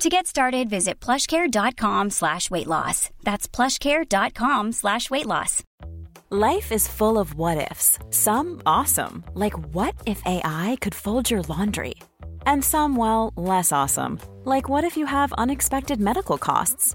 To get started, visit plushcare.com slash weight loss. That's plushcare.com slash weight loss. Life is full of what ifs. Some awesome, like what if AI could fold your laundry? And some, well, less awesome, like what if you have unexpected medical costs?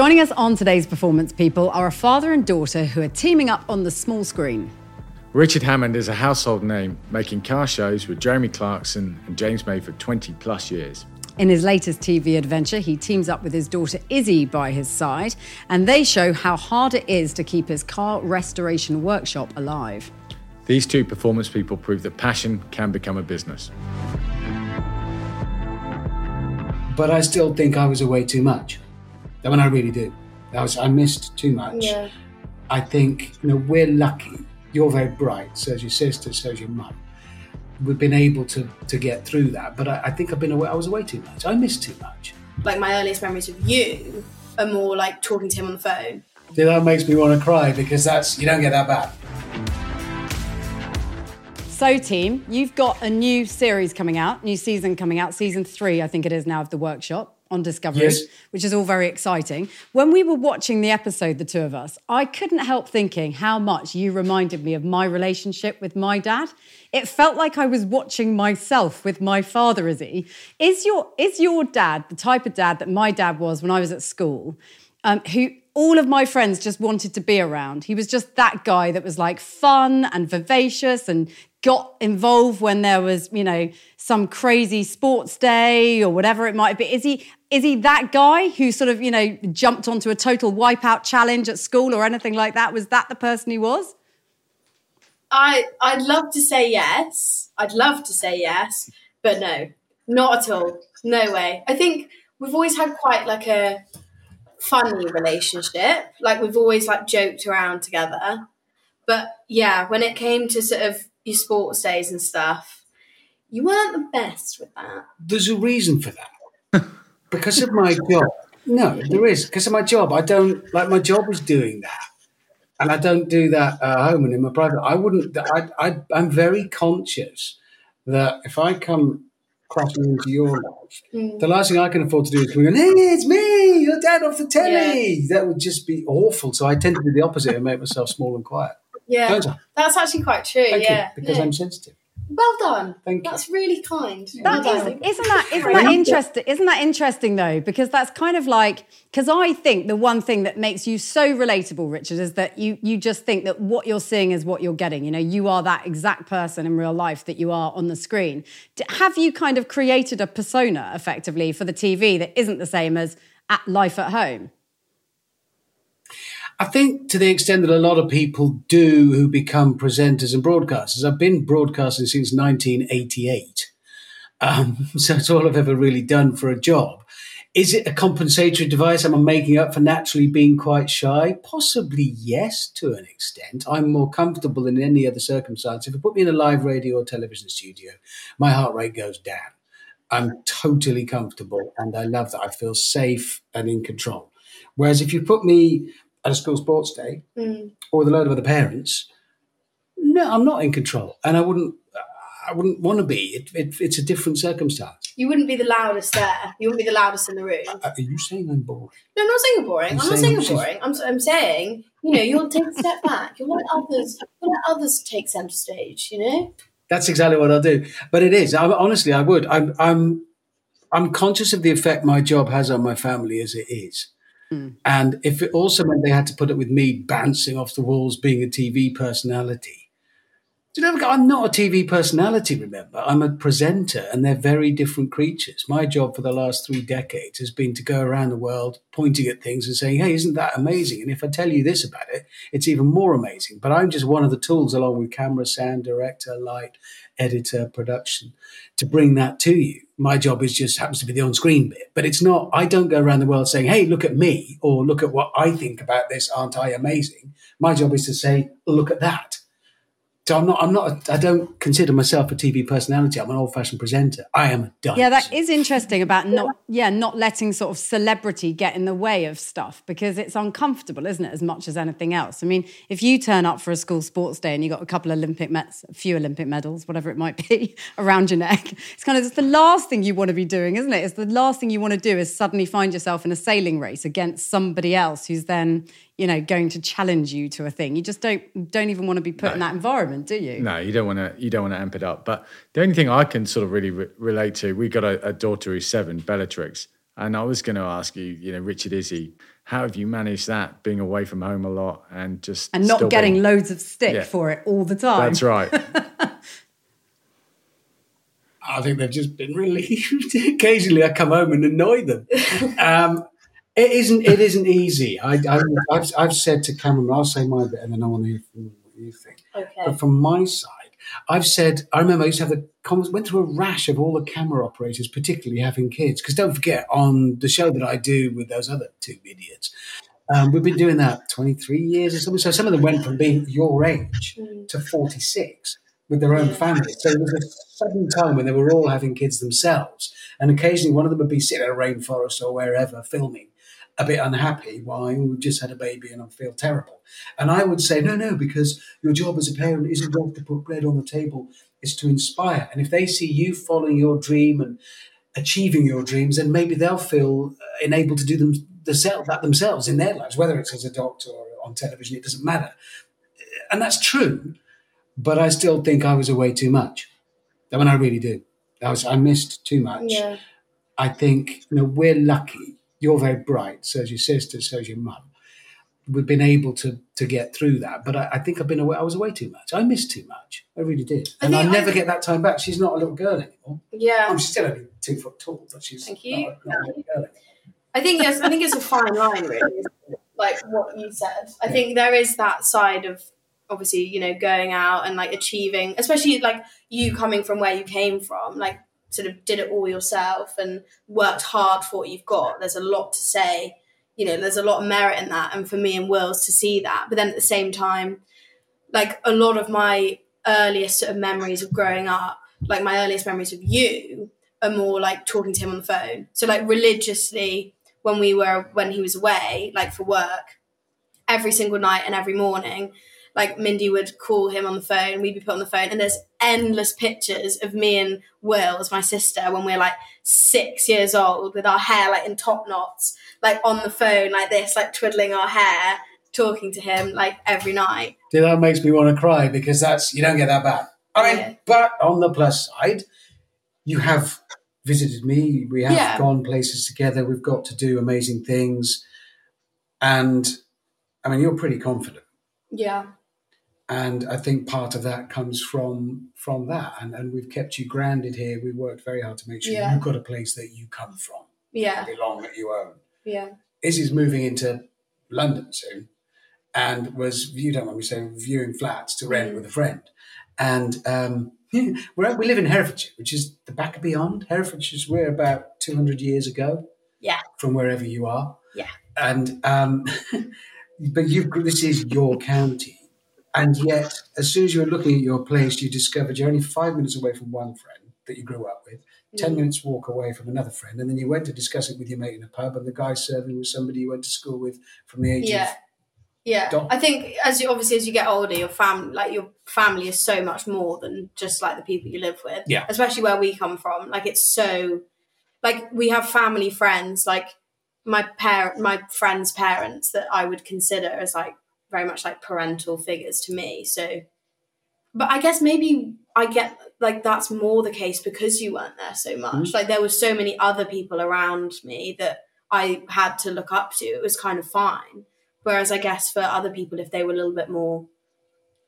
Joining us on today's Performance People are a father and daughter who are teaming up on the small screen. Richard Hammond is a household name, making car shows with Jeremy Clarkson and James May for 20 plus years. In his latest TV adventure, he teams up with his daughter Izzy by his side, and they show how hard it is to keep his car restoration workshop alive. These two performance people prove that passion can become a business. But I still think I was away too much. I one I really do. I, was, I missed too much. Yeah. I think, you know, we're lucky. You're very bright, so's your sister, so's your mum. We've been able to, to get through that, but I, I think I've been away, I was away too much. I missed too much. Like my earliest memories of you are more like talking to him on the phone. See, that makes me want to cry because that's, you don't get that bad. So, team, you've got a new series coming out, new season coming out, season three, I think it is now, of The Workshop on Discovery, Yes. which is all very exciting. When we were watching the episode, the two of us, I couldn't help thinking how much you reminded me of my relationship with my dad. It felt like I was watching myself with my father, Izzy. Is your, is your dad the type of dad that my dad was when I was at school, um, who all of my friends just wanted to be around? He was just that guy that was like fun and vivacious and got involved when there was, you know, some crazy sports day or whatever it might be. Is he is he that guy who sort of, you know, jumped onto a total wipeout challenge at school or anything like that? Was that the person he was? I I'd love to say yes. I'd love to say yes, but no, not at all. No way. I think we've always had quite like a funny relationship. Like we've always like joked around together. But yeah, when it came to sort of your sports days and stuff, you weren't the best with that. There's a reason for that. because of my job. No, there is. Because of my job. I don't, like, my job is doing that. And I don't do that at home and in my private. I wouldn't, I, I, I'm very conscious that if I come crashing into your life, mm. the last thing I can afford to do is come in, hey, it's me, your dad off the telly. That would just be awful. So I tend to do the opposite and make myself small and quiet. Yeah, Don't I? that's actually quite true. Thank yeah, you, because yeah. I'm sensitive. well done. Thank you. That's really kind. That Well is, isn't that isn't that interesting? Isn't that interesting though? Because that's kind of like because I think the one thing that makes you so relatable, Richard, is that you you just think that what you're seeing is what you're getting. You know, you are that exact person in real life that you are on the screen. Have you kind of created a persona effectively for the TV that isn't the same as at life at home? I think to the extent that a lot of people do who become presenters and broadcasters. I've been broadcasting since 1988. Um, so it's all I've ever really done for a job. Is it a compensatory device? Am I making up for naturally being quite shy? Possibly yes, to an extent. I'm more comfortable in any other circumstance. If you put me in a live radio or television studio, my heart rate goes down. I'm totally comfortable and I love that. I feel safe and in control. Whereas if you put me at a school sports day or with a load of other parents, no, I'm not in control. And I wouldn't, I wouldn't want to be. It, it, it's a different circumstance. You wouldn't be the loudest there. You wouldn't be the loudest in the room. Uh, Are you saying I'm boring? No, I'm not saying you're boring. I'm not saying saying you're boring. I'm, I'm saying, you know, you'll take a step back. You'll let others, you'll let others take centre stage. You know. That's exactly what I'll do. But it is. I, honestly, I would. I'm. I'm. I'm conscious of the effect my job has on my family as it is. Mm. And if it also meant they had to put up with me bouncing off the walls, being a TV personality, do you know? I'm not a TV personality. Remember, I'm a presenter, and they're very different creatures. My job for the last three decades has been to go around the world, pointing at things and saying, "Hey, isn't that amazing?" And if I tell you this about it, it's even more amazing. But I'm just one of the tools, along with camera, sound, director, light, editor, production, to bring that to you. My job is just happens to be the on-screen bit, but it's not. I don't go around the world saying, "Hey, look at me," or "Look at what I think about this." Aren't I amazing? My job is to say, "Look at that." So I'm not. I'm not. I don't consider myself a TV personality. I'm an old-fashioned presenter. I am a dunce. Yeah, that is interesting about not yeah, not letting sort of celebrity get in the way of stuff because it's uncomfortable, isn't it, as much as anything else. I mean, if you turn up for a school sports day and you got a couple of Olympic mets, a few Olympic medals, whatever it might be, around your neck, it's kind of it's the last thing you want to be doing, isn't it? It's the last thing you want to do is suddenly find yourself in a sailing race against somebody else who's then, you know, going to challenge you to a thing. You just don't don't even want to be put in that environment, do you? No, you don't want to. You don't want to amp it up. But the only thing I can sort of really re- relate to, we got a, a daughter who's seven, Bellatrix, and I was going to ask you, you know, Richard Izzy, how have you managed that, being away from home a lot and just And not still getting being- loads of stick Yeah. for it all the time. That's right. I think they've just been relieved. Occasionally, I come home and annoy them. um, it isn't. It isn't easy. I, I, I've, I've said to Cameron, I'll say my bit, and then I want to hear what you think. Okay. But from my side, I've said. I remember I used to have the went through a rash of all the camera operators, particularly having kids. Because don't forget, on the show that I do with those other two idiots, um, we've been doing that 23 years or something. So some of them went from being your age to 46 with their own families. So there was a sudden time when they were all having kids themselves. And occasionally one of them would be sitting in a rainforest or wherever filming, a bit unhappy. Why? We've just had a baby and I feel terrible. And I would say, no, no, because your job as a parent isn't just to put bread on the table, it's to inspire. And if they see you following your dream and achieving your dreams, then maybe they'll feel uh, enabled to do them themselves, that themselves in their lives, whether it's as a doctor or on television, it doesn't matter. And that's true, but I still think I was away too much. I mean, I really do. I was, I missed too much. Yeah. I think you know we're lucky. You're very bright. So's your sister. So's your mum. We've been able to to get through that, but I, I think I've been away. I was away too much. I missed too much. I really did, and think I- never get that time back. She's not a little girl anymore. Yeah. Oh, I'm still only two foot tall, but she's Thank you. Not, not a little girl. I think it's, I think it's a fine line, really. Like what you said. I think there is that side of obviously, you know, going out and like achieving, especially like you coming from where you came from, like sort of did it all yourself and worked hard for what you've got. There's a lot to say. You know, there's a lot of merit in that, and for me and Will's to see that. But then at the same time, like a lot of my earliest sort of memories of growing up, like my earliest memories of you, are more like talking to him on the phone. So like religiously when we were when he was away, like for work, every single night and every morning, like Mindy would call him on the phone, we'd be put on the phone, and there's endless pictures of me and Will as my sister when we're like six years old with our hair like in top knots, like on the phone like this, like twiddling our hair, talking to him like every night. Yeah, that makes me want to cry because that's you don't get that back. I mean, Yeah. but on the plus side, you have visited me. We have Yeah. gone places together. We've got to do amazing things, and I mean, you're pretty confident, Yeah. And I think part of that comes from from that. And and we've kept you grounded here. We worked very hard to make sure Yeah. you've got a place that you come from, Yeah. belong that you own. Yeah. Izzy's moving into London soon and was, you don't mind me saying, viewing flats to rent with a friend. And um, we're, we live in Herefordshire, which is the back of beyond. Herefordshire, we're about 200 years ago Yeah. from wherever you are. Yeah. And, um, but you this is your county. And yet, as soon as you were looking at your place, you discovered you're only five minutes away from one friend that you grew up with, 10 mm. minutes walk away from another friend. And then you went to discuss it with your mate in a pub, and the guy serving was somebody you went to school with from the age Yeah. of Yeah, Dom? I think as you obviously as you get older, your family like your family is so much more than just like the people you live with. Yeah. especially where we come from. Like it's so like we have family friends like my parent my friends' parents that I would consider as like very much like parental figures to me. So, but I guess maybe I get like that's more the case because you weren't there so much. Mm-hmm. Like there were so many other people around me that I had to look up to. It was kind of fine. Whereas I guess for other people, if they were a little bit more,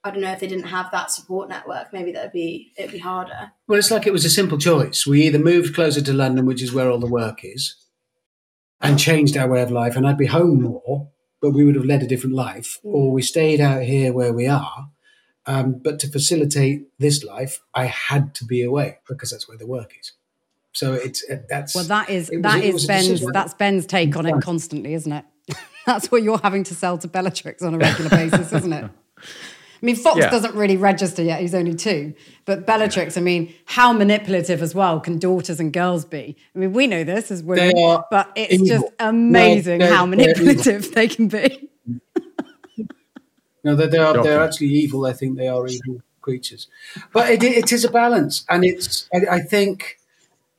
I don't know, if they didn't have that support network, maybe that'd be it'd be harder. Well, it's like it was a simple choice. We either moved closer to London, which is where all the work is, and changed our way of life, and I'd be home more, but we would have led a different life, or we stayed out here where we are. Um, but to facilitate this life, I had to be away because that's where the work is. So it's it, that's Well, that is it was- that it is was a Ben's decision. that's Ben's take on it constantly, isn't it? that's what you're having to sell to Bellatrix on a regular basis, isn't it? I mean, Fox Yeah. doesn't really register yet; he's only two. But Bellatrix, I mean, how manipulative as well can daughters and girls be? I mean, we know this as women, They are but it's evil. just amazing No, how manipulative they can be. No, they, they are. They're actually evil. I think they are evil creatures. But it, it is a balance, and it's. I, I think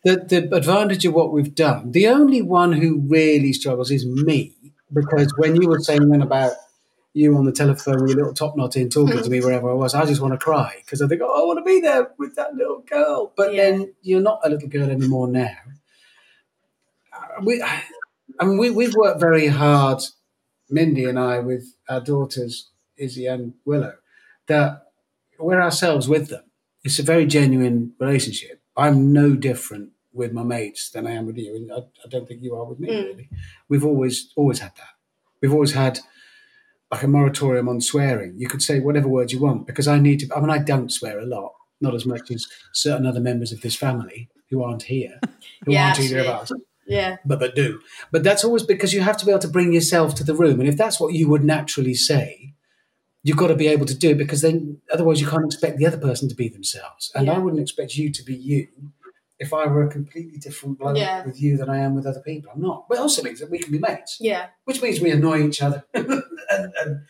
that the advantage of what we've done. The only one who really struggles is me, because when you were saying then about you on the telephone with your little top knot in, talking to me mm-hmm. wherever I was, I just want to cry because I think, oh, I want to be there with that little girl. But Yeah. then you're not a little girl anymore now. We, I mean, we, we've worked very hard, Mindy and I, with our daughters, Izzy and Willow, that we're ourselves with them. It's a very genuine relationship. I'm no different with my mates than I am with you, and I, I don't think you are with me. Mm. Really, we've always always had that. We've always had like a moratorium on swearing. You could say whatever words you want because I need to. I mean, I don't swear a lot, not as much as certain other members of this family who aren't here, who Yeah, aren't either of us Yeah, but but do. But that's always because you have to be able to bring yourself to the room, and if that's what you would naturally say, you've got to be able to do it because then otherwise you can't expect the other person to be themselves, and I wouldn't expect you to be you if I were a completely different bloke Yeah. with you than I am with other people. I'm not. But it also means that we can be mates, yeah, which means we annoy each other and, and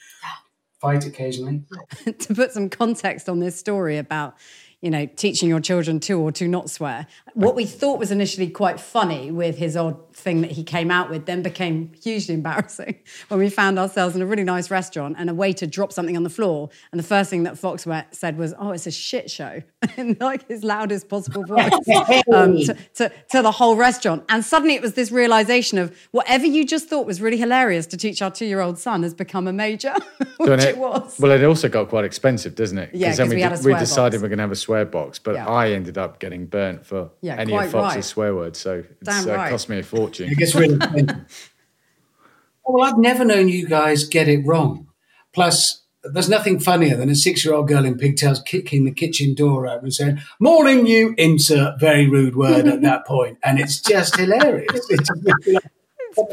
fight occasionally. to put some context on this story about you know teaching your children to or to not swear. What we thought was initially quite funny with his odd thing that he came out with then became hugely embarrassing when we found ourselves in a really nice restaurant and a waiter dropped something on the floor and the first thing that fox said was oh it's a shit show. In like his loudest possible voice um, to, to, to the whole restaurant. And suddenly it was this realization of whatever you just thought was really hilarious to teach our two-year-old son has become a major which Don't it was. Well, it also got quite expensive, doesn't it? Yeah, then 'cause we had a we decided box. we're going to have a swear box, but Yeah. I ended up getting burnt for Yeah, any quite of Fox's right. swear words, so it's, Damn uh, right. cost me a fortune. It gets really well, I've never known you guys get it wrong. Plus, there's nothing funnier than a six-year-old girl in pigtails kicking the kitchen door open and saying, "Morning, you." Insert very rude word at that point, and it's just hilarious. It's just,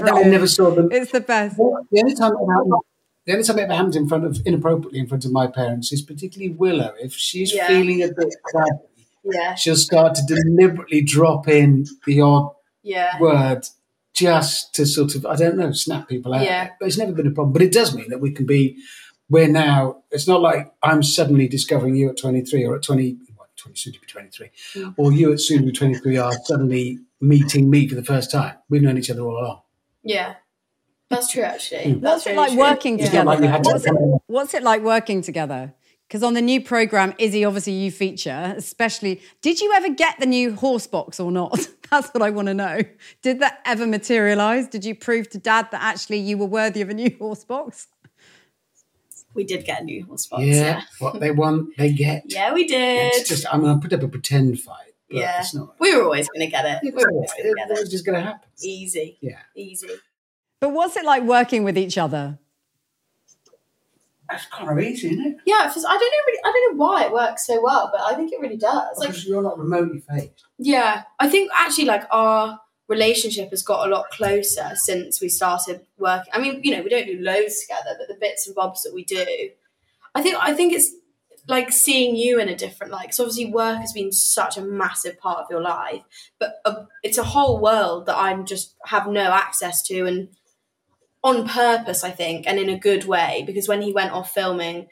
I never saw them. It's the best. The only time it happens, the only time it ever happens in front of inappropriately in front of my parents is particularly Willow. If she's Yeah. feeling a bit crabby, yeah, she'll start to deliberately drop in the odd yeah. word just to sort of I don't know snap people out. Yeah. But it's never been a problem. But it does mean that we can be. We're now. It's not like I'm suddenly discovering you at 23 or at 20. Well, 20 soon to be 23, Mm. or you at soon to be 23 are suddenly meeting me for the first time. We've known each other all along. Yeah, that's true. Actually, hmm. What's that's it like true. working Yeah. together? like you though? had to- what's, it, what's it like working together? Because on the new program, Izzy, obviously you feature, especially. Did you ever get the new horse box or not? That's what I want to know. Did that ever materialize? Did you prove to dad that actually you were worthy of a new horse box? We did get a new horse box. yeah, Yeah, what they want, they get. yeah, we did. It's just I'm gonna put up a pretend fight. But yeah, it's not. we were always going to get it. We were always going to It get was just gonna happen. Easy, Yeah, easy. But what's it like working with each other? that's kind of easy, isn't it? Yeah, 'cause I don't know. Really, I don't know why it works so well, but I think it really does. Like, Because you're not remotely phased. yeah, I think actually, like our relationship has got a lot closer since we started working. I mean, you know, we don't do loads together, but the bits and bobs that we do, I think, I think it's like seeing you in a different light. Because obviously, work has been such a massive part of your life, but uh, it's a whole world that I'm just have no access to, and on purpose, I think, and in a good way, because when he went off filming,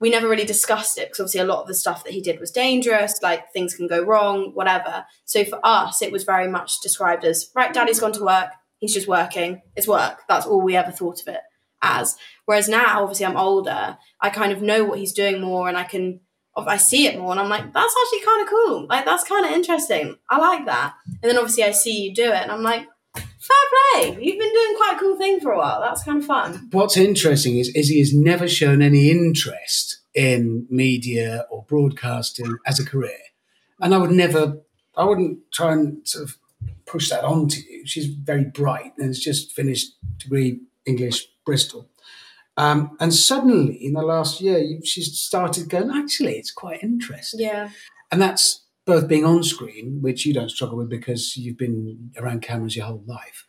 we never really discussed it because obviously a lot of the stuff that he did was dangerous, like things can go wrong, whatever. So for us, it was very much described as right, daddy's gone to work, he's just working, it's work. That's all we ever thought of it as. Whereas now, obviously, I'm older, I kind of know what he's doing more and I can, I see it more and I'm like, that's actually kind of cool. Like, that's kind of interesting. I like that. And then obviously, I see you do it and I'm like, fair play. You've been doing quite a cool thing for a while. That's kind of fun. What's interesting is, Izzy has never shown any interest in media or broadcasting as a career. And I would never, I wouldn't try and sort of push that onto you. She's very bright and has just finished degree English Bristol. Um, and suddenly, in the last year, she's started going, actually, it's quite interesting. Yeah. And that's both being on screen, which you don't struggle with because you've been around cameras your whole life,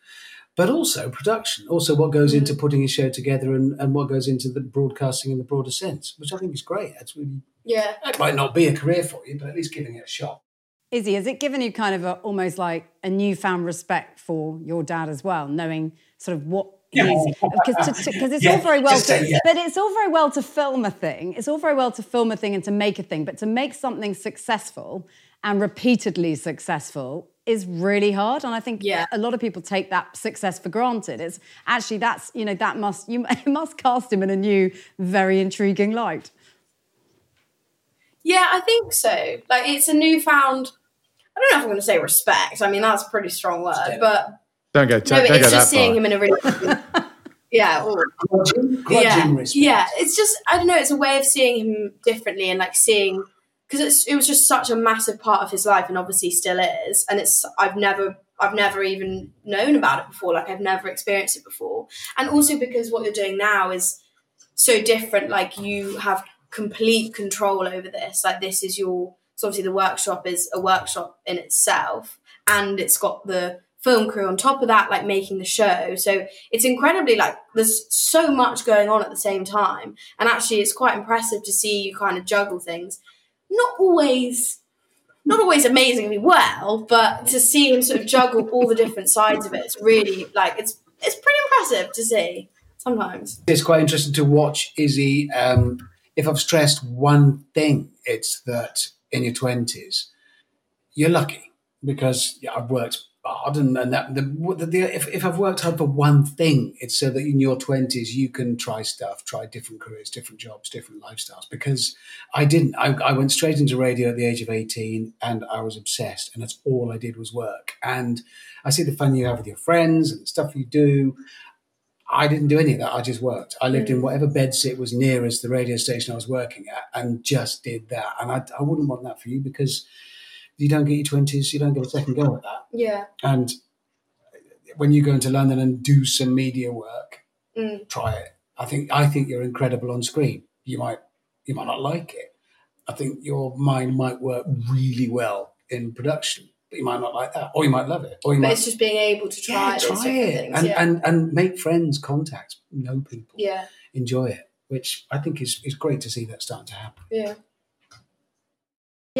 but also production, also what goes into Mm-hmm. putting a show together and, and what goes into the broadcasting in the broader sense, which I think is great. That's really, Yeah. that might not be a career for you, but at least giving it a shot. Izzy, has it given you kind of a, almost like a newfound respect for your dad as well, knowing sort of what Yeah. because it's Yeah, all very well, just say to, yeah. but it's all very well to film a thing. It's all very well to film a thing and to make a thing, but to make something successful and repeatedly successful is really hard. And I think Yeah. a lot of people take that success for granted. It's actually that's you know that must you it must cast him in a new, very intriguing light. Yeah, I think so. Like, it's a newfound, I don't know if I'm going to say respect. I mean, that's a pretty strong word, but Don't go, no, don't but go it's that just seeing far. him in a really. yeah. or- Grudging, grudging yeah, yeah. It's just I don't know. It's a way of seeing him differently and like seeing because it was just such a massive part of his life and obviously still is. And it's I've never I've never even known about it before. Like I've never experienced it before. And also because what you're doing now is so different. Like you have complete control over this. Like this is your. So obviously the workshop is a workshop in itself, and it's got the film crew on top of that, like making the show. So it's incredibly like there's so much going on at the same time, and actually it's quite impressive to see you kind of juggle things. Not always. Not always amazingly well, but to see him sort of juggle all the different sides of it, it's really like it's it's pretty impressive to see sometimes. It's quite interesting to watch Izzy. Um, if I've stressed one thing, it's that in your twenties, you're lucky because yeah, I've worked hard, and, and that the, the, the if, if I've worked hard for one thing, it's so that in your twenties you can try stuff, try different careers, different jobs, different lifestyles. Because I didn't. I, I went straight into radio at the age of eighteen, and I was obsessed, and that's all I did was work. And I see the fun you have with your friends and the stuff you do. I didn't do any of that. I just worked. I lived in mm. whatever bedsit was nearest the radio station I was working at and just did that. And I, I wouldn't want that for you because you don't get your 20s, you don't get a second go at that. Yeah. And when you go into London and do some media work, Mm. try it. I think I think you're incredible on screen. You might you might not like it. I think your mind might work really well in production, but you might not like that, or you might love it, or you But might it's just being able to try, yeah, try it things. and, yeah. and and make friends, contacts, know people, yeah. enjoy it, which I think is is great to see that starting to happen. Yeah.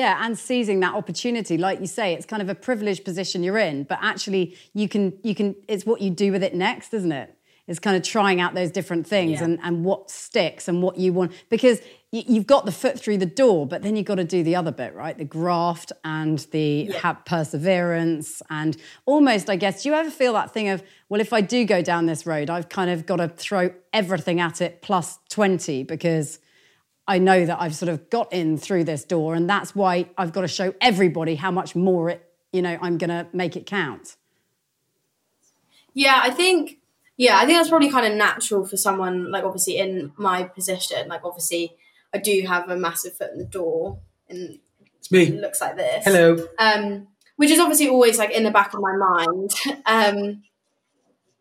Yeah, and seizing that opportunity, like you say, it's kind of a privileged position you're in, but actually you can you can it's what you do with it next, isn't it? It's kind of trying out those different things Yeah. and, and what sticks and what you want because you've got the foot through the door, but then you've got to do the other bit, right? The graft and the Yeah. have perseverance and almost, I guess, do you ever feel that thing of, well, if I do go down this road, I've kind of got to throw everything at it plus 20 because I know that I've sort of got in through this door, and that's why I've got to show everybody how much more it, you know, I'm going to make it count. Yeah, I think yeah, I think that's probably kind of natural for someone like obviously in my position. Like obviously I do have a massive foot in the door and It's me. it looks like this. Hello. Um which is obviously always like in the back of my mind. Um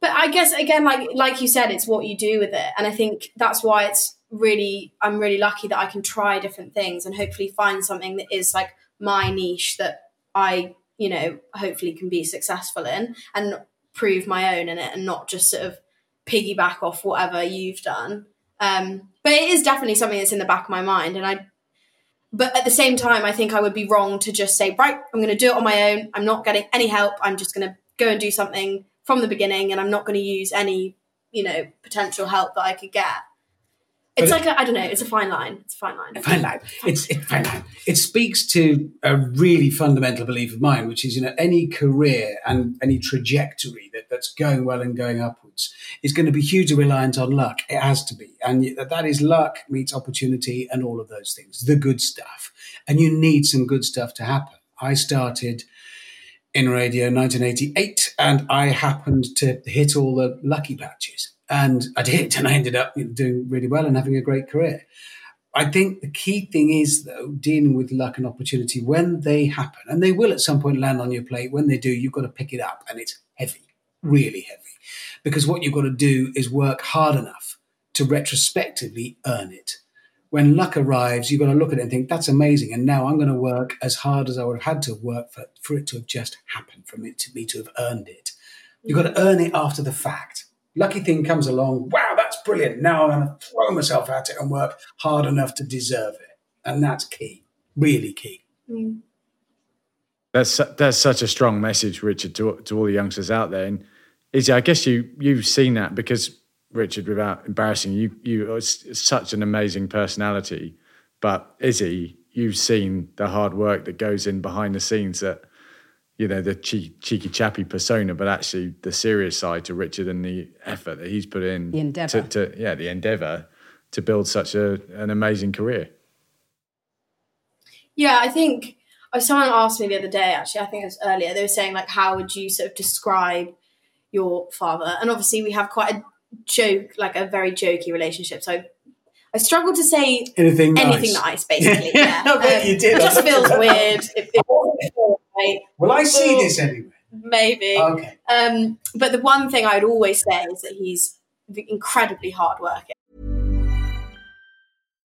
but I guess again like like you said it's what you do with it and I think that's why it's really I'm really lucky that I can try different things and hopefully find something that is like my niche that I you know hopefully can be successful in and prove my own in it and not just sort of piggyback off whatever you've done. Um, but it is definitely something that's in the back of my mind, and I. But at the same time, I think I would be wrong to just say, right, I'm going to do it on my own. I'm not getting any help. I'm just going to go and do something from the beginning, and I'm not going to use any you know, potential help that I could get. It's like I don't know. It's a fine line. It's a fine line. Fine line. It's it, fine line. It speaks to a really fundamental belief of mine, which is you know any career and any trajectory that, that's going well and going upwards is going to be hugely reliant on luck. It has to be, and that is luck meets opportunity and all of those things, the good stuff. And you need some good stuff to happen. I started in radio in 1988, and I happened to hit all the lucky patches. And I did, and I ended up doing really well and having a great career. I think the key thing is, though, dealing with luck and opportunity when they happen, and they will at some point land on your plate. When they do, you've got to pick it up, and it's heavy, really heavy. Because what you've got to do is work hard enough to retrospectively earn it. When luck arrives, you've got to look at it and think, that's amazing. And now I'm going to work as hard as I would have had to work for, for it to have just happened, for it to me to have earned it. You've got to earn it after the fact lucky thing comes along, wow, that's brilliant. Now I'm going to throw myself at it and work hard enough to deserve it. And that's key, really key. Mm. That's that's such a strong message, Richard, to, to all the youngsters out there. And Izzy, I guess you you've seen that because Richard, without embarrassing you, you are such an amazing personality. But Izzy, you've seen the hard work that goes in behind the scenes that you know the cheeky, cheeky chappy persona, but actually the serious side to Richard and the effort that he's put in. The endeavor. To, to, yeah, the endeavor to build such a, an amazing career. Yeah, I think oh, someone asked me the other day. Actually, I think it was earlier. They were saying like, how would you sort of describe your father? And obviously, we have quite a joke, like a very jokey relationship. So I struggle to say anything nice, anything nice basically. yeah, um, you did. It just feels weird. It, it, right? Will I see this anyway? Maybe. Okay. Um, but the one thing I would always say is that he's incredibly hardworking.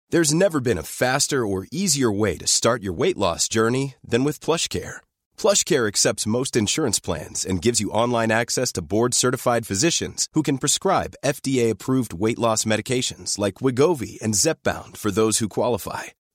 There's never been a faster or easier way to start your weight loss journey than with PlushCare. PlushCare accepts most insurance plans and gives you online access to board-certified physicians who can prescribe FDA-approved weight loss medications like Wegovy and Zepbound for those who qualify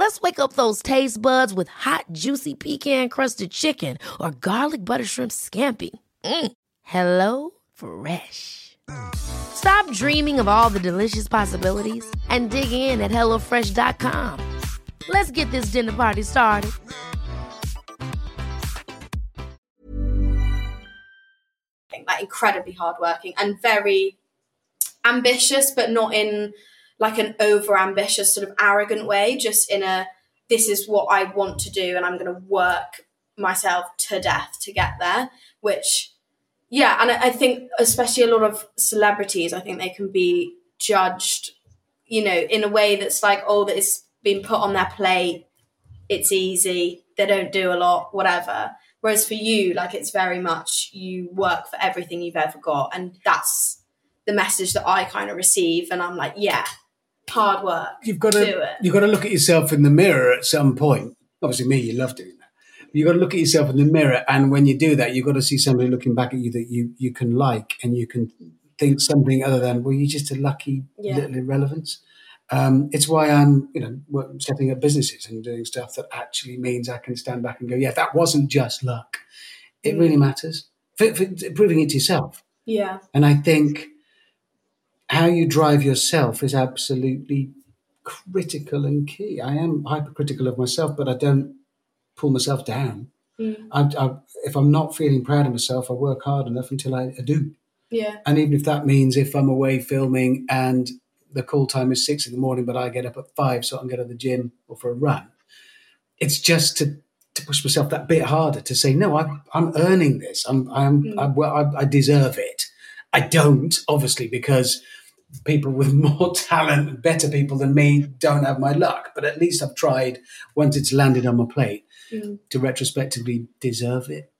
Let's wake up those taste buds with hot, juicy pecan crusted chicken or garlic butter shrimp scampi. Mm. Hello Fresh. Stop dreaming of all the delicious possibilities and dig in at HelloFresh.com. Let's get this dinner party started. Like incredibly hardworking and very ambitious, but not in like an over ambitious sort of arrogant way, just in a this is what I want to do and I'm going to work myself to death to get there, which yeah, and I think especially a lot of celebrities, I think they can be judged, you know, in a way that's like, oh, that it's been put on their plate, it's easy, they don't do a lot, whatever. Whereas for you, like it's very much you work for everything you've ever got, and that's the message that I kind of receive, and I'm like, yeah, hard work. You've got to you've got to look at yourself in the mirror at some point. Obviously, me, you love doing that. You've got to look at yourself in the mirror, and when you do that, you've got to see somebody looking back at you that you you can like, and you can think something other than, well, you're just a lucky yeah. little irrelevance. Um, it's why I'm, you know, setting up businesses and doing stuff that actually means I can stand back and go, yeah, that wasn't just luck. It mm. really matters. For, for proving it to yourself. Yeah. And I think how you drive yourself is absolutely critical and key. I am hypercritical of myself, but I don't pull myself down. Mm. I, I, if I'm not feeling proud of myself, I work hard enough until I, I, do. Yeah. And even if that means if I'm away filming and the call time is six in the morning, but I get up at five so I can go to the gym or for a run, it's just to to push myself that bit harder to say no, I'm I'm earning this. I'm I'm mm. I, I deserve it. I don't obviously because people with more talent, better people than me, don't have my luck. But at least I've tried once it's landed on my plate mm. to retrospectively deserve it.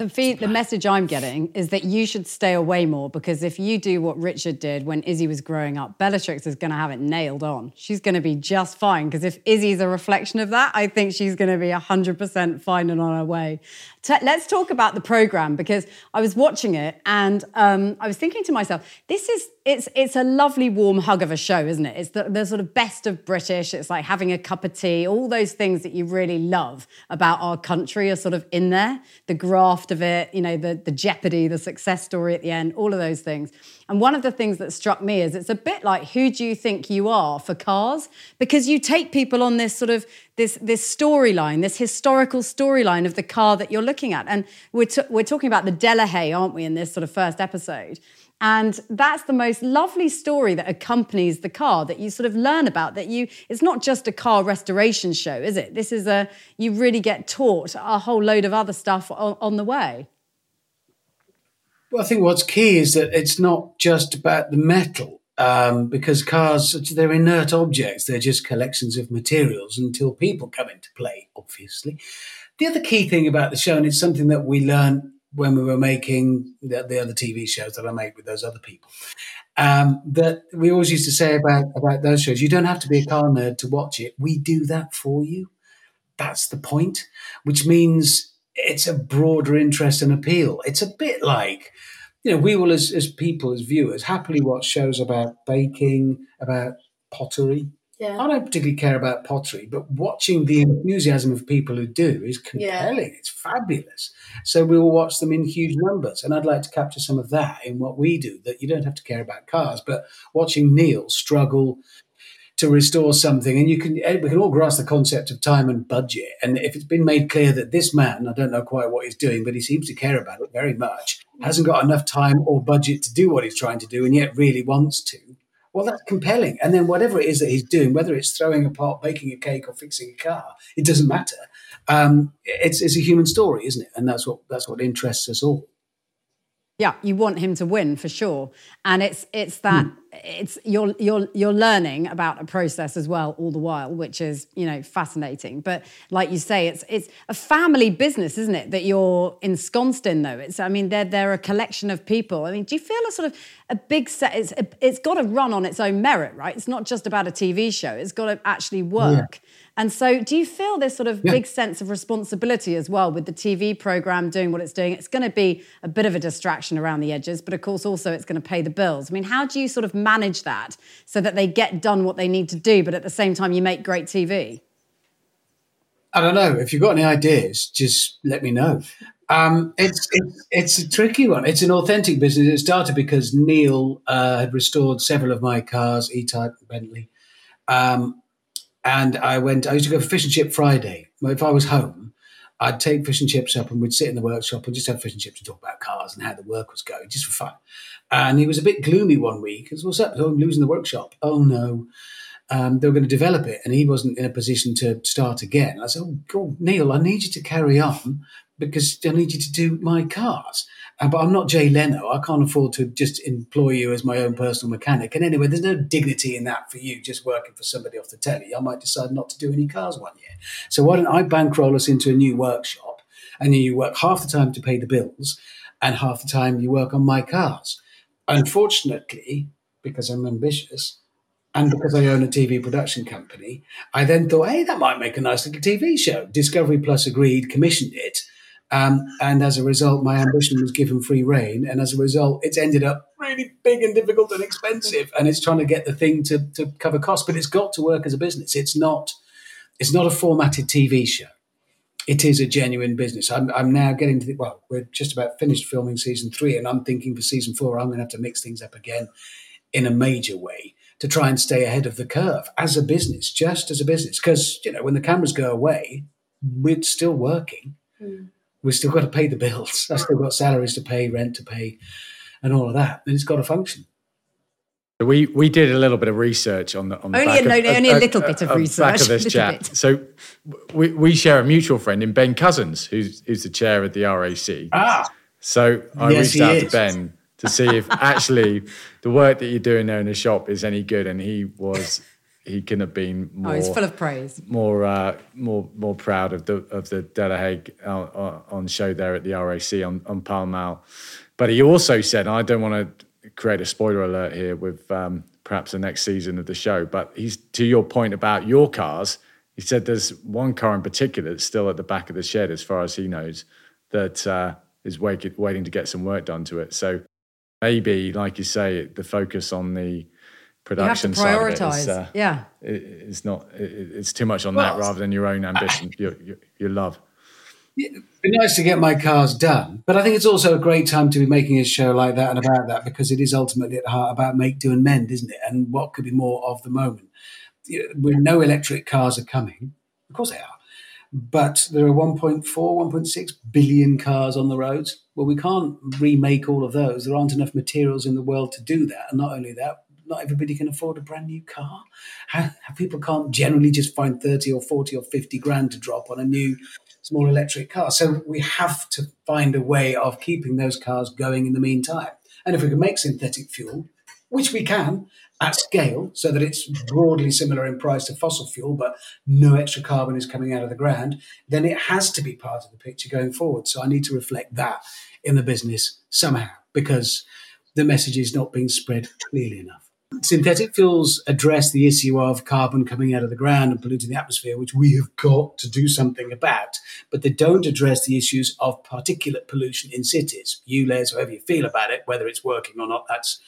The, feed, the message I'm getting is that you should stay away more because if you do what Richard did when Izzy was growing up, Bellatrix is going to have it nailed on. She's going to be just fine because if Izzy's a reflection of that, I think she's going to be 100% fine and on her way. T- let's talk about the program because I was watching it and um, I was thinking to myself, this is it's it's a lovely warm hug of a show, isn't it? It's the, the sort of best of British. It's like having a cup of tea. All those things that you really love about our country are sort of in there. The graft of it, you know, the the jeopardy, the success story at the end, all of those things. And one of the things that struck me is it's a bit like who do you think you are for cars? Because you take people on this sort of this this storyline, this historical storyline of the car that you're looking at. And we're t- we're talking about the Delahaye, aren't we, in this sort of first episode? And that's the most lovely story that accompanies the car that you sort of learn about. That you, it's not just a car restoration show, is it? This is a, you really get taught a whole load of other stuff on, on the way. Well, I think what's key is that it's not just about the metal, um, because cars, they're inert objects. They're just collections of materials until people come into play, obviously. The other key thing about the show, and it's something that we learned when we were making the, the other TV shows that I make with those other people, um, that we always used to say about, about those shows, you don't have to be a car nerd to watch it. We do that for you. That's the point, which means it's a broader interest and appeal. It's a bit like, you know, we will, as, as people, as viewers, happily watch shows about baking, about pottery. Yeah. I don't particularly care about pottery, but watching the enthusiasm of people who do is compelling. It's fabulous. So we will watch them in huge numbers. And I'd like to capture some of that in what we do, that you don't have to care about cars, but watching Neil struggle to restore something. And you can, eh, we can all grasp the concept of time and budget. And if it's been made clear that this man, I don't know quite what he's doing, but he seems to care about it very much, hasn't got enough time or budget to do what he's trying to do and yet really wants to. Well, that's compelling. And then whatever it is that he's doing, whether it's throwing a pot, baking a cake, or fixing a car, it doesn't matter. Um, it's, it's a human story, isn't it? And that's what that's what interests us all. Yeah, you want him to win for sure, and it's it's that mm. It's you're you're you're learning about a process as well all the while, which is you know fascinating. But like you say, it's it's a family business, isn't it? That you're ensconced in, though. It's I mean they're they're a collection of people. I mean, do you feel a sort of a big set? It's it's got to run on its own merit, right? It's not just about a TV show. It's got to actually work. Yeah. And so, do you feel this sort of yeah. big sense of responsibility as well with the TV program doing what it's doing? It's going to be a bit of a distraction around the edges, but of course, also it's going to pay the bills. I mean, how do you sort of manage that so that they get done what they need to do, but at the same time, you make great TV? I don't know. If you've got any ideas, just let me know. Um, it's, it's, it's a tricky one. It's an authentic business. It started because Neil uh, had restored several of my cars, E-Type, Bentley. Um, and I went, I used to go for fish and chip Friday. If I was home, I'd take fish and chips up and we'd sit in the workshop and just have fish and chips and talk about cars and how the work was going, just for fun. And he was a bit gloomy one week. Because what's up? Oh, I'm losing the workshop. Oh no. Um, they were going to develop it, and he wasn't in a position to start again. I said, "Oh, God, Neil, I need you to carry on because I need you to do my cars." Uh, but I'm not Jay Leno. I can't afford to just employ you as my own personal mechanic. And anyway, there's no dignity in that for you just working for somebody off the telly. I might decide not to do any cars one year. So why don't I bankroll us into a new workshop and then you work half the time to pay the bills and half the time you work on my cars. Unfortunately, because I'm ambitious, and because I own a TV production company, I then thought, hey, that might make a nice little TV show. Discovery Plus agreed, commissioned it, um, and as a result, my ambition was given free reign. And as a result, it's ended up really big and difficult and expensive. And it's trying to get the thing to, to cover costs, but it's got to work as a business. It's not, it's not a formatted TV show. It is a genuine business. I'm, I'm now getting to the, well, we're just about finished filming season three, and I'm thinking for season four, I'm going to have to mix things up again in a major way to try and stay ahead of the curve as a business, just as a business. Because, you know, when the cameras go away, we're still working. Mm we've still got to pay the bills. I've still got salaries to pay, rent to pay, and all of that. And it's got to function. We we did a little bit of research on the on the only back a, of, no, only a uh, little uh, bit of uh, research. Back of this chat. Bit. So we we share a mutual friend in Ben Cussons, who's who's the chair of the RAC. Ah. So I yes, reached out is. to Ben to see if actually the work that you're doing there in the shop is any good, and he was he couldn't have been more. Oh, he's full of praise. More, uh, more, more proud of the of the Delahaye on, on show there at the RAC on on Pall Mall. But he also said, I don't want to create a spoiler alert here with um, perhaps the next season of the show, but he's to your point about your cars. He said there's one car in particular that's still at the back of the shed, as far as he knows, that uh, is wait, waiting to get some work done to it. So maybe, like you say, the focus on the production you have to side prioritize. of it is, uh, yeah. it- it's not. It, it's too much on Well, that rather than your own ambition, your, your, your love. It'd be nice to get my cars done, but I think it's also a great time to be making a show like that and about that because it is ultimately at heart about make, do, and mend, isn't it? And what could be more of the moment? When no electric cars are coming, of course they are, but there are 1.4, 1.6 billion cars on the roads. Well, we can't remake all of those. There aren't enough materials in the world to do that. And not only that, not everybody can afford a brand new car. How people can't generally just find 30 or 40 or 50 grand to drop on a new small electric cars. So we have to find a way of keeping those cars going in the meantime. And if we can make synthetic fuel, which we can at scale, so that it's broadly similar in price to fossil fuel, but no extra carbon is coming out of the ground, then it has to be part of the picture going forward. So I need to reflect that in the business somehow because the message is not being spread clearly enough. Synthetic fuels address the issue of carbon coming out of the ground and polluting the atmosphere, which we have got to do something about. But they don't address the issues of particulate pollution in cities. ULEZ, however you feel about it, whether it's working or not, that's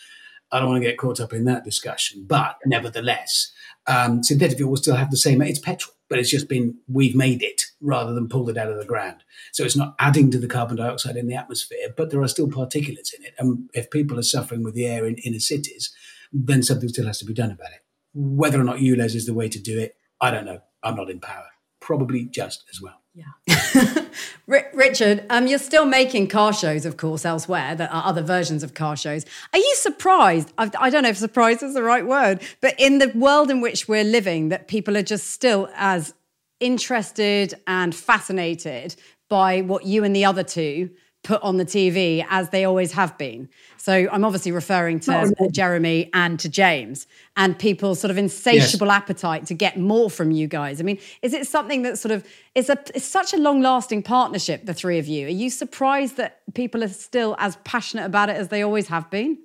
I don't want to get caught up in that discussion. But nevertheless, um, synthetic fuel will still have the same. It's petrol, but it's just been we've made it rather than pulled it out of the ground. So it's not adding to the carbon dioxide in the atmosphere, but there are still particulates in it. And if people are suffering with the air in inner cities, then something still has to be done about it. Whether or not ULEZ is the way to do it, I don't know. I'm not in power. Probably just as well. Yeah. Richard, um, you're still making car shows, of course, elsewhere. There are other versions of car shows. Are you surprised? I, I don't know if surprised is the right word, but in the world in which we're living, that people are just still as interested and fascinated by what you and the other two put on the TV as they always have been. So I'm obviously referring to Jeremy and to James and people's sort of insatiable appetite to get more from you guys. I mean, is it something that sort of is a it's such a long-lasting partnership, the three of you? Are you surprised that people are still as passionate about it as they always have been?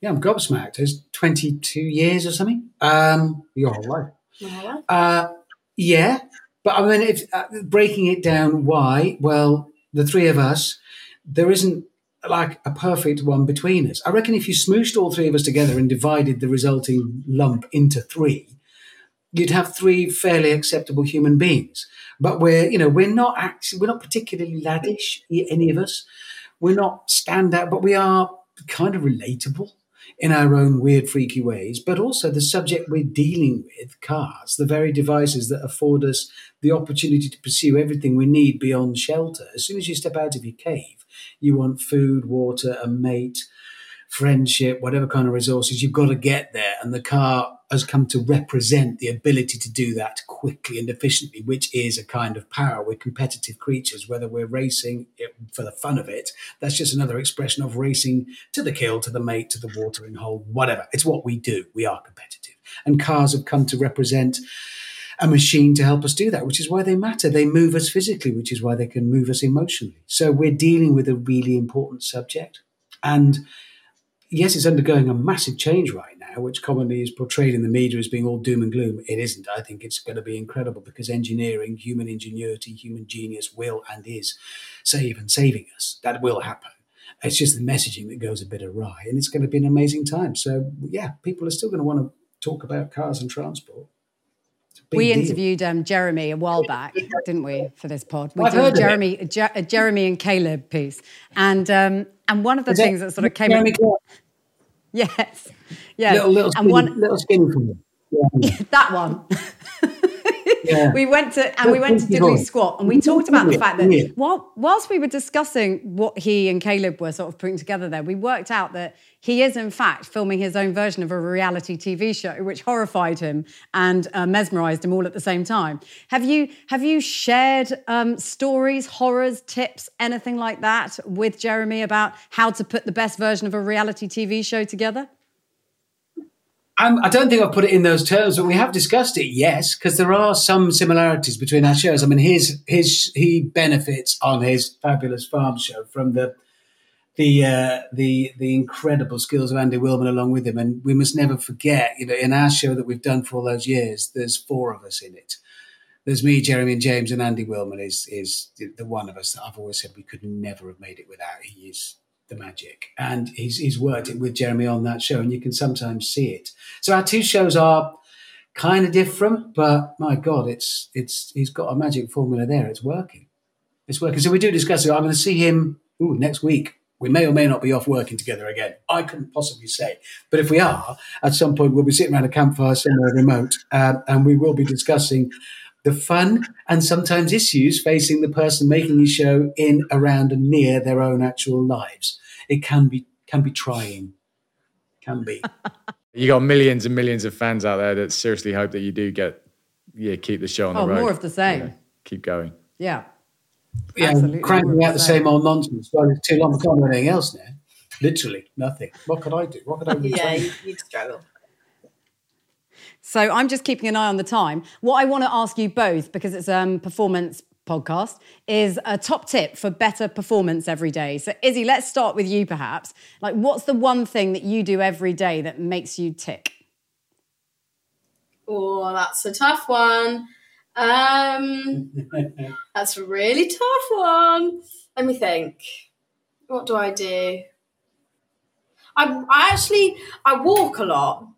Yeah, I'm gobsmacked. It's 22 years or something. Um, your whole life. Uh, yeah, but I mean, if uh, breaking it down, why? Well, the three of us, there isn't like a perfect one between us. I reckon if you smooshed all three of us together and divided the resulting lump into three, you'd have three fairly acceptable human beings. But we're, you know, we're not actually, we're not particularly laddish, any of us. We're not standout, but we are kind of relatable in our own weird, freaky ways. But also the subject we're dealing with, cars, the very devices that afford us the opportunity to pursue everything we need beyond shelter. As soon as you step out of your cave, you want food, water, a mate, friendship, whatever kind of resources, you've got to get there. And the car has come to represent the ability to do that quickly and efficiently, which is a kind of power. We're competitive creatures, whether we're racing for the fun of it. That's just another expression of racing to the kill, to the mate, to the watering hole, whatever. It's what we do. We are competitive. And cars have come to represent a machine to help us do that, which is why they matter. They move us physically, which is why they can move us emotionally. So we're dealing with a really important subject. And yes, it's undergoing a massive change right now, which commonly is portrayed in the media as being all doom and gloom. It isn't. I think it's going to be incredible because engineering, human ingenuity, human genius will and is save and saving us. That will happen. It's just the messaging that goes a bit awry, and it's going to be an amazing time. So, yeah, people are still going to want to talk about cars and transport. It's a big we interviewed um, Jeremy a while back, didn't we, for this pod? We I've did a. Jeremy, a Je- a Jeremy and Caleb piece, and um, and one of the Is things that sort of came. Jeremy Clark? Yes, yeah, Little, little, and one little skinny from. Yeah. that one. Yeah. we went to and we went to Diddly Squat and we talked about the fact that while, whilst we were discussing what he and Caleb were sort of putting together there, we worked out that he is in fact filming his own version of a reality TV show, which horrified him and uh, mesmerized him all at the same time. Have you have you shared um, stories, horrors, tips, anything like that with Jeremy about how to put the best version of a reality TV show together? I'm, I do not think I've put it in those terms, but we have discussed it. Yes, because there are some similarities between our shows. I mean, his his he benefits on his fabulous farm show from the the uh, the the incredible skills of Andy Wilman along with him, and we must never forget. You know, in our show that we've done for all those years, there's four of us in it. There's me, Jeremy, and James, and Andy Wilman is is the one of us that I've always said we could never have made it without. He is the magic, and he's he's worked it with Jeremy on that show, and you can sometimes see it. So our two shows are kind of different, but my God, it's it's he's got a magic formula there. It's working. It's working. So we do discuss it. I'm going to see him ooh, next week we may or may not be off working together again. I couldn't possibly say. But if we are, at some point, we'll be sitting around a campfire somewhere remote uh, and we will be discussing the fun and sometimes issues facing the person making the show in, around, and near their own actual lives. It can be can be trying. Can be. you got millions and millions of fans out there that seriously hope that you do get yeah keep the show on oh, the road. More of the same. Yeah, keep going. Yeah yeah, Absolutely. cranking out the same old nonsense. Well, it's too long. I can't do anything else now. Literally nothing. What could I do? What could I do? yeah, you'd struggle. So I'm just keeping an eye on the time. What I want to ask you both, because it's a um, performance podcast, is a top tip for better performance every day. So Izzy, let's start with you perhaps. Like what's the one thing that you do every day that makes you tick? Oh, that's a tough one. Um, that's a really tough one. Let me think. What do I do? I, I actually I walk a lot.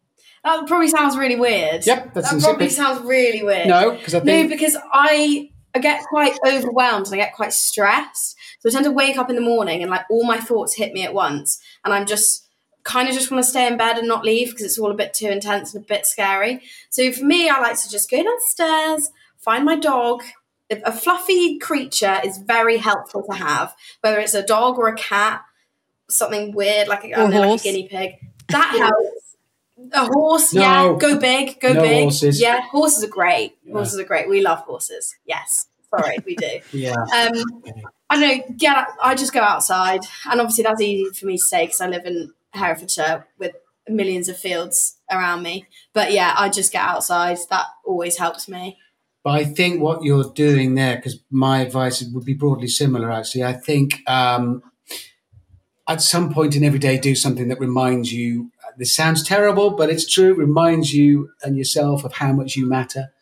That probably sounds really weird. Yep, that probably sounds really weird. No, because I think no, because I I get quite overwhelmed and I get quite stressed. So I tend to wake up in the morning and like all my thoughts hit me at once, and I'm just kind of just want to stay in bed and not leave because it's all a bit too intense and a bit scary. So for me, I like to just go downstairs, find my dog. A fluffy creature is very helpful to have, whether it's a dog or a cat, something weird like, a, know, like a guinea pig. That helps. A horse, no. yeah, go big, go no big. Horses. Yeah, horses are great. Yeah. Horses are great. We love horses. Yes, sorry, we do. yeah. Um, I don't know. Get. I just go outside, and obviously that's easy for me to say because I live in Herefordshire with millions of fields around me. But yeah, I just get outside. That always helps me. But I think what you're doing there, because my advice would be broadly similar, actually. I think um, at some point in every day, do something that reminds you. This sounds terrible, but it's true. It Reminds you and yourself of how much you matter.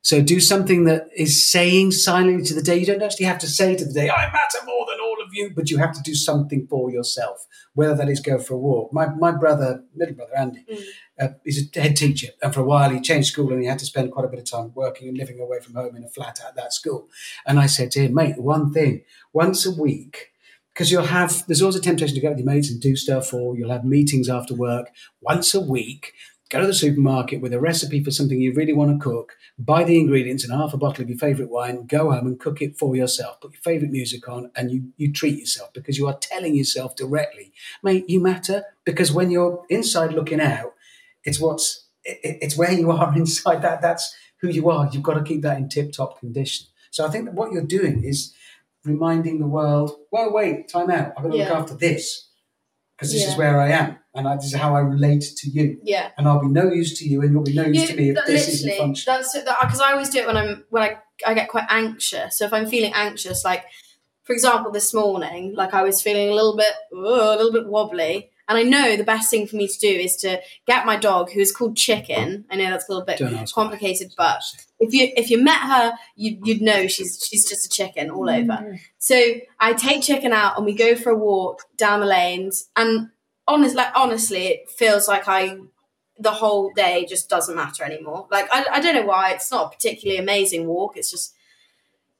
So do something that is saying silently to the day. You don't actually have to say to the day, "I matter more than all of you," but you have to do something for yourself. Whether that is go for a walk. My my brother, middle brother Andy, mm uh, he's a head teacher, and for a while he changed school and he had to spend quite a bit of time working and living away from home in a flat at that school. And I said to him, mate, one thing, once a week, because you'll have there's always a temptation to go with your mates and do stuff, or you'll have meetings after work. Once a week, go to the supermarket with a recipe for something you really want to cook, buy the ingredients and half a bottle of your favorite wine, go home and cook it for yourself. Put your favorite music on and you, you treat yourself because you are telling yourself directly, mate, you matter. Because when you're inside looking out, it's what's it, it's where you are inside. That that's who you are. You've got to keep that in tip top condition. So I think that what you're doing is reminding the world, well, wait, time out. I've got to yeah. look after this because this yeah. is where I am, and I, this is how I relate to you. Yeah, and I'll be no use to you, and you'll be no use yeah, to me if this isn't functioning. That's because I always do it when I'm when I I get quite anxious. So if I'm feeling anxious, like for example, this morning, like I was feeling a little bit, oh, a little bit wobbly. And I know the best thing for me to do is to get my dog, who is called Chicken. I know that's a little bit complicated, but if you if you met her, you, would know she's she's just a chicken all over. Mm. So I take Chicken out and we go for a walk down the lanes. And honest, like honestly, it feels like I the whole day just doesn't matter anymore. Like I, I don't know why. It's not a particularly amazing walk. It's just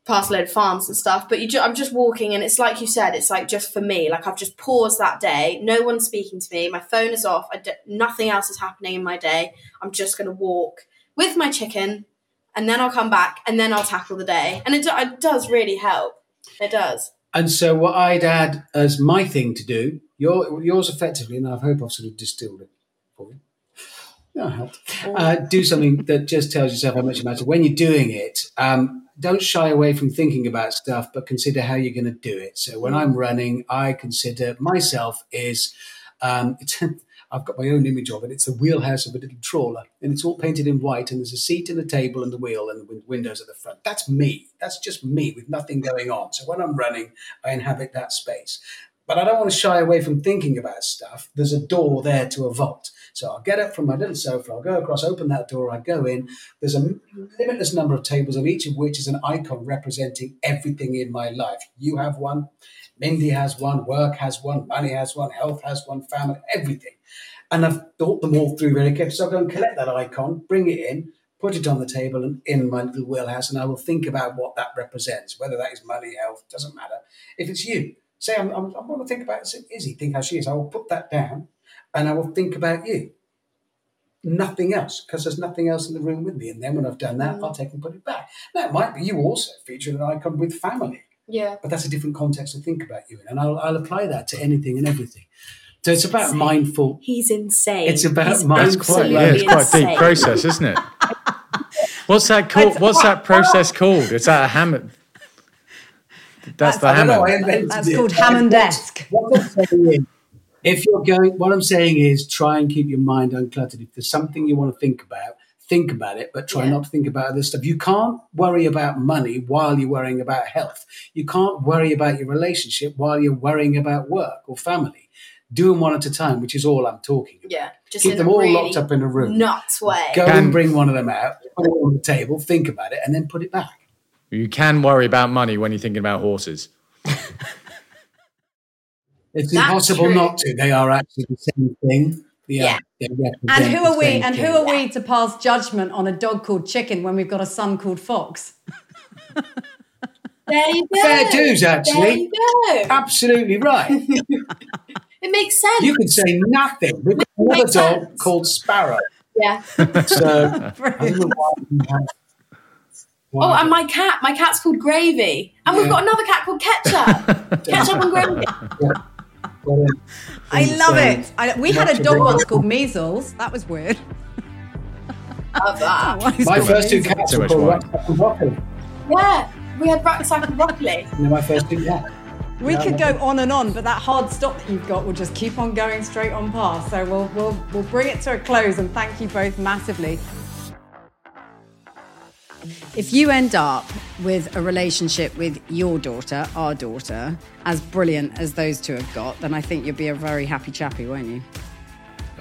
past load farms and stuff. But you, ju- I'm just walking, and it's like you said, it's like just for me. Like I've just paused that day. No one's speaking to me. My phone is off. D- nothing else is happening in my day. I'm just going to walk with my chicken, and then I'll come back, and then I'll tackle the day. And it, do- it does really help. It does. And so, what I'd add as my thing to do, your, yours effectively, and I hope I've sort of distilled it. No, helped. Uh, do something that just tells yourself how much it matters. When you're doing it, um, don't shy away from thinking about stuff, but consider how you're going to do it. So when I'm running, I consider myself is um, I've got my own image of it. It's the wheelhouse of a little trawler, and it's all painted in white. And there's a seat and a table and the wheel and the windows at the front. That's me. That's just me with nothing going on. So when I'm running, I inhabit that space. But I don't want to shy away from thinking about stuff. There's a door there to a vault. So I'll get up from my little sofa, I'll go across, open that door, I go in. There's a limitless number of tables, on each of which is an icon representing everything in my life. You have one, Mindy has one, work has one, money has one, health has one, family, everything. And I've thought them all through very carefully. So I'll go and collect that icon, bring it in, put it on the table and in my little wheelhouse, and I will think about what that represents, whether that is money, health, doesn't matter. If it's you, say I'm, I'm, I want to think about Izzy, think how she is. I will put that down, and I will think about you. Nothing else, because there's nothing else in the room with me. And then when I've done that, mm. I'll take and put it back. Now it might be you also feature an icon with family. Yeah. But that's a different context to think about you in. And I'll, I'll apply that to anything and everything. So it's about insane. mindful. He's insane. It's about He's mindful. Quite, yeah, it's quite a deep process, isn't it? What's that called? What's that process called? Is that a Hammond? That's, that's the Hammond. That's called Hammond-esque. if you're going, what I'm saying is try and keep your mind uncluttered. If there's something you want to think about, think about it, but try yeah. not to think about other stuff. You can't worry about money while you're worrying about health. You can't worry about your relationship while you're worrying about work or family. Do them one at a time, which is all I'm talking about. Yeah, just keep them all really locked up in a room. Nuts way. Go and bring one of them out, put it on the table, think about it, and then put it back. You can worry about money when you're thinking about horses. it's That's impossible true. not to. They are actually the same thing. Yeah. yeah. And who are we? And who are we to pass judgment on a dog called Chicken when we've got a son called Fox? there you go. Fair dues, actually. There you go. Absolutely right. it makes sense. You can say nothing. We've got another dog sense. called Sparrow. Yeah. So Oh, and my cat. My cat's called Gravy. And yeah. we've got another cat called Ketchup. Ketchup and Gravy. Yeah. I love it. I, we had a dog once called Measles. That was weird. Love that. my first two cats were called Rucksack and Broccoli. Yeah, we had Rucksack and Broccoli. They're my first two cats. We yeah, could go on and on, but that hard stop that you've got will just keep on going straight on past. So we'll, we'll, we'll bring it to a close and thank you both massively. If you end up with a relationship with your daughter, our daughter, as brilliant as those two have got, then I think you'll be a very happy chappy, won't you?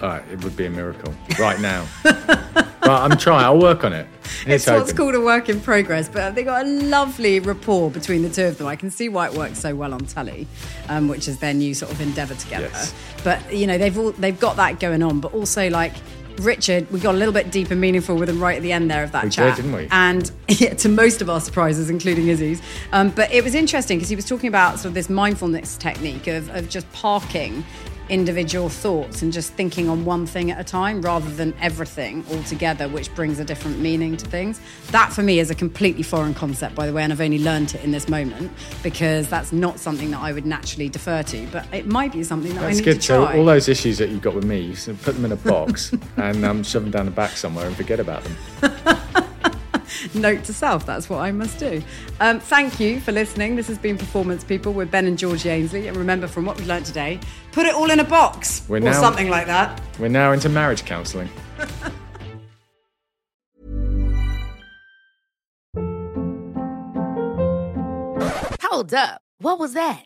Uh, it would be a miracle right now. but I'm trying. I'll work on it. It's, it's what's called a work in progress. But they got a lovely rapport between the two of them. I can see why it works so well on telly, um, which is their new sort of endeavour together. Yes. But you know they've all they've got that going on. But also like Richard, we got a little bit deep and meaningful with him right at the end there of that we chat. Did, didn't we? And yeah, to most of our surprises, including Izzy's. Um, but it was interesting because he was talking about sort of this mindfulness technique of, of just parking individual thoughts and just thinking on one thing at a time rather than everything all together, which brings a different meaning to things. That for me is a completely foreign concept, by the way, and I've only learned it in this moment because that's not something that I would naturally defer to. But it might be something that that's I need good. to try. So all those issues that you've got with me, you put them in a box and um, shove them down the back somewhere and forget about them. Note to self, that's what I must do. Um, thank you for listening. This has been Performance People with Ben and George Ainslie. And remember, from what we've learned today, put it all in a box we're or now, something like that. We're now into marriage counselling. Hold up. What was that?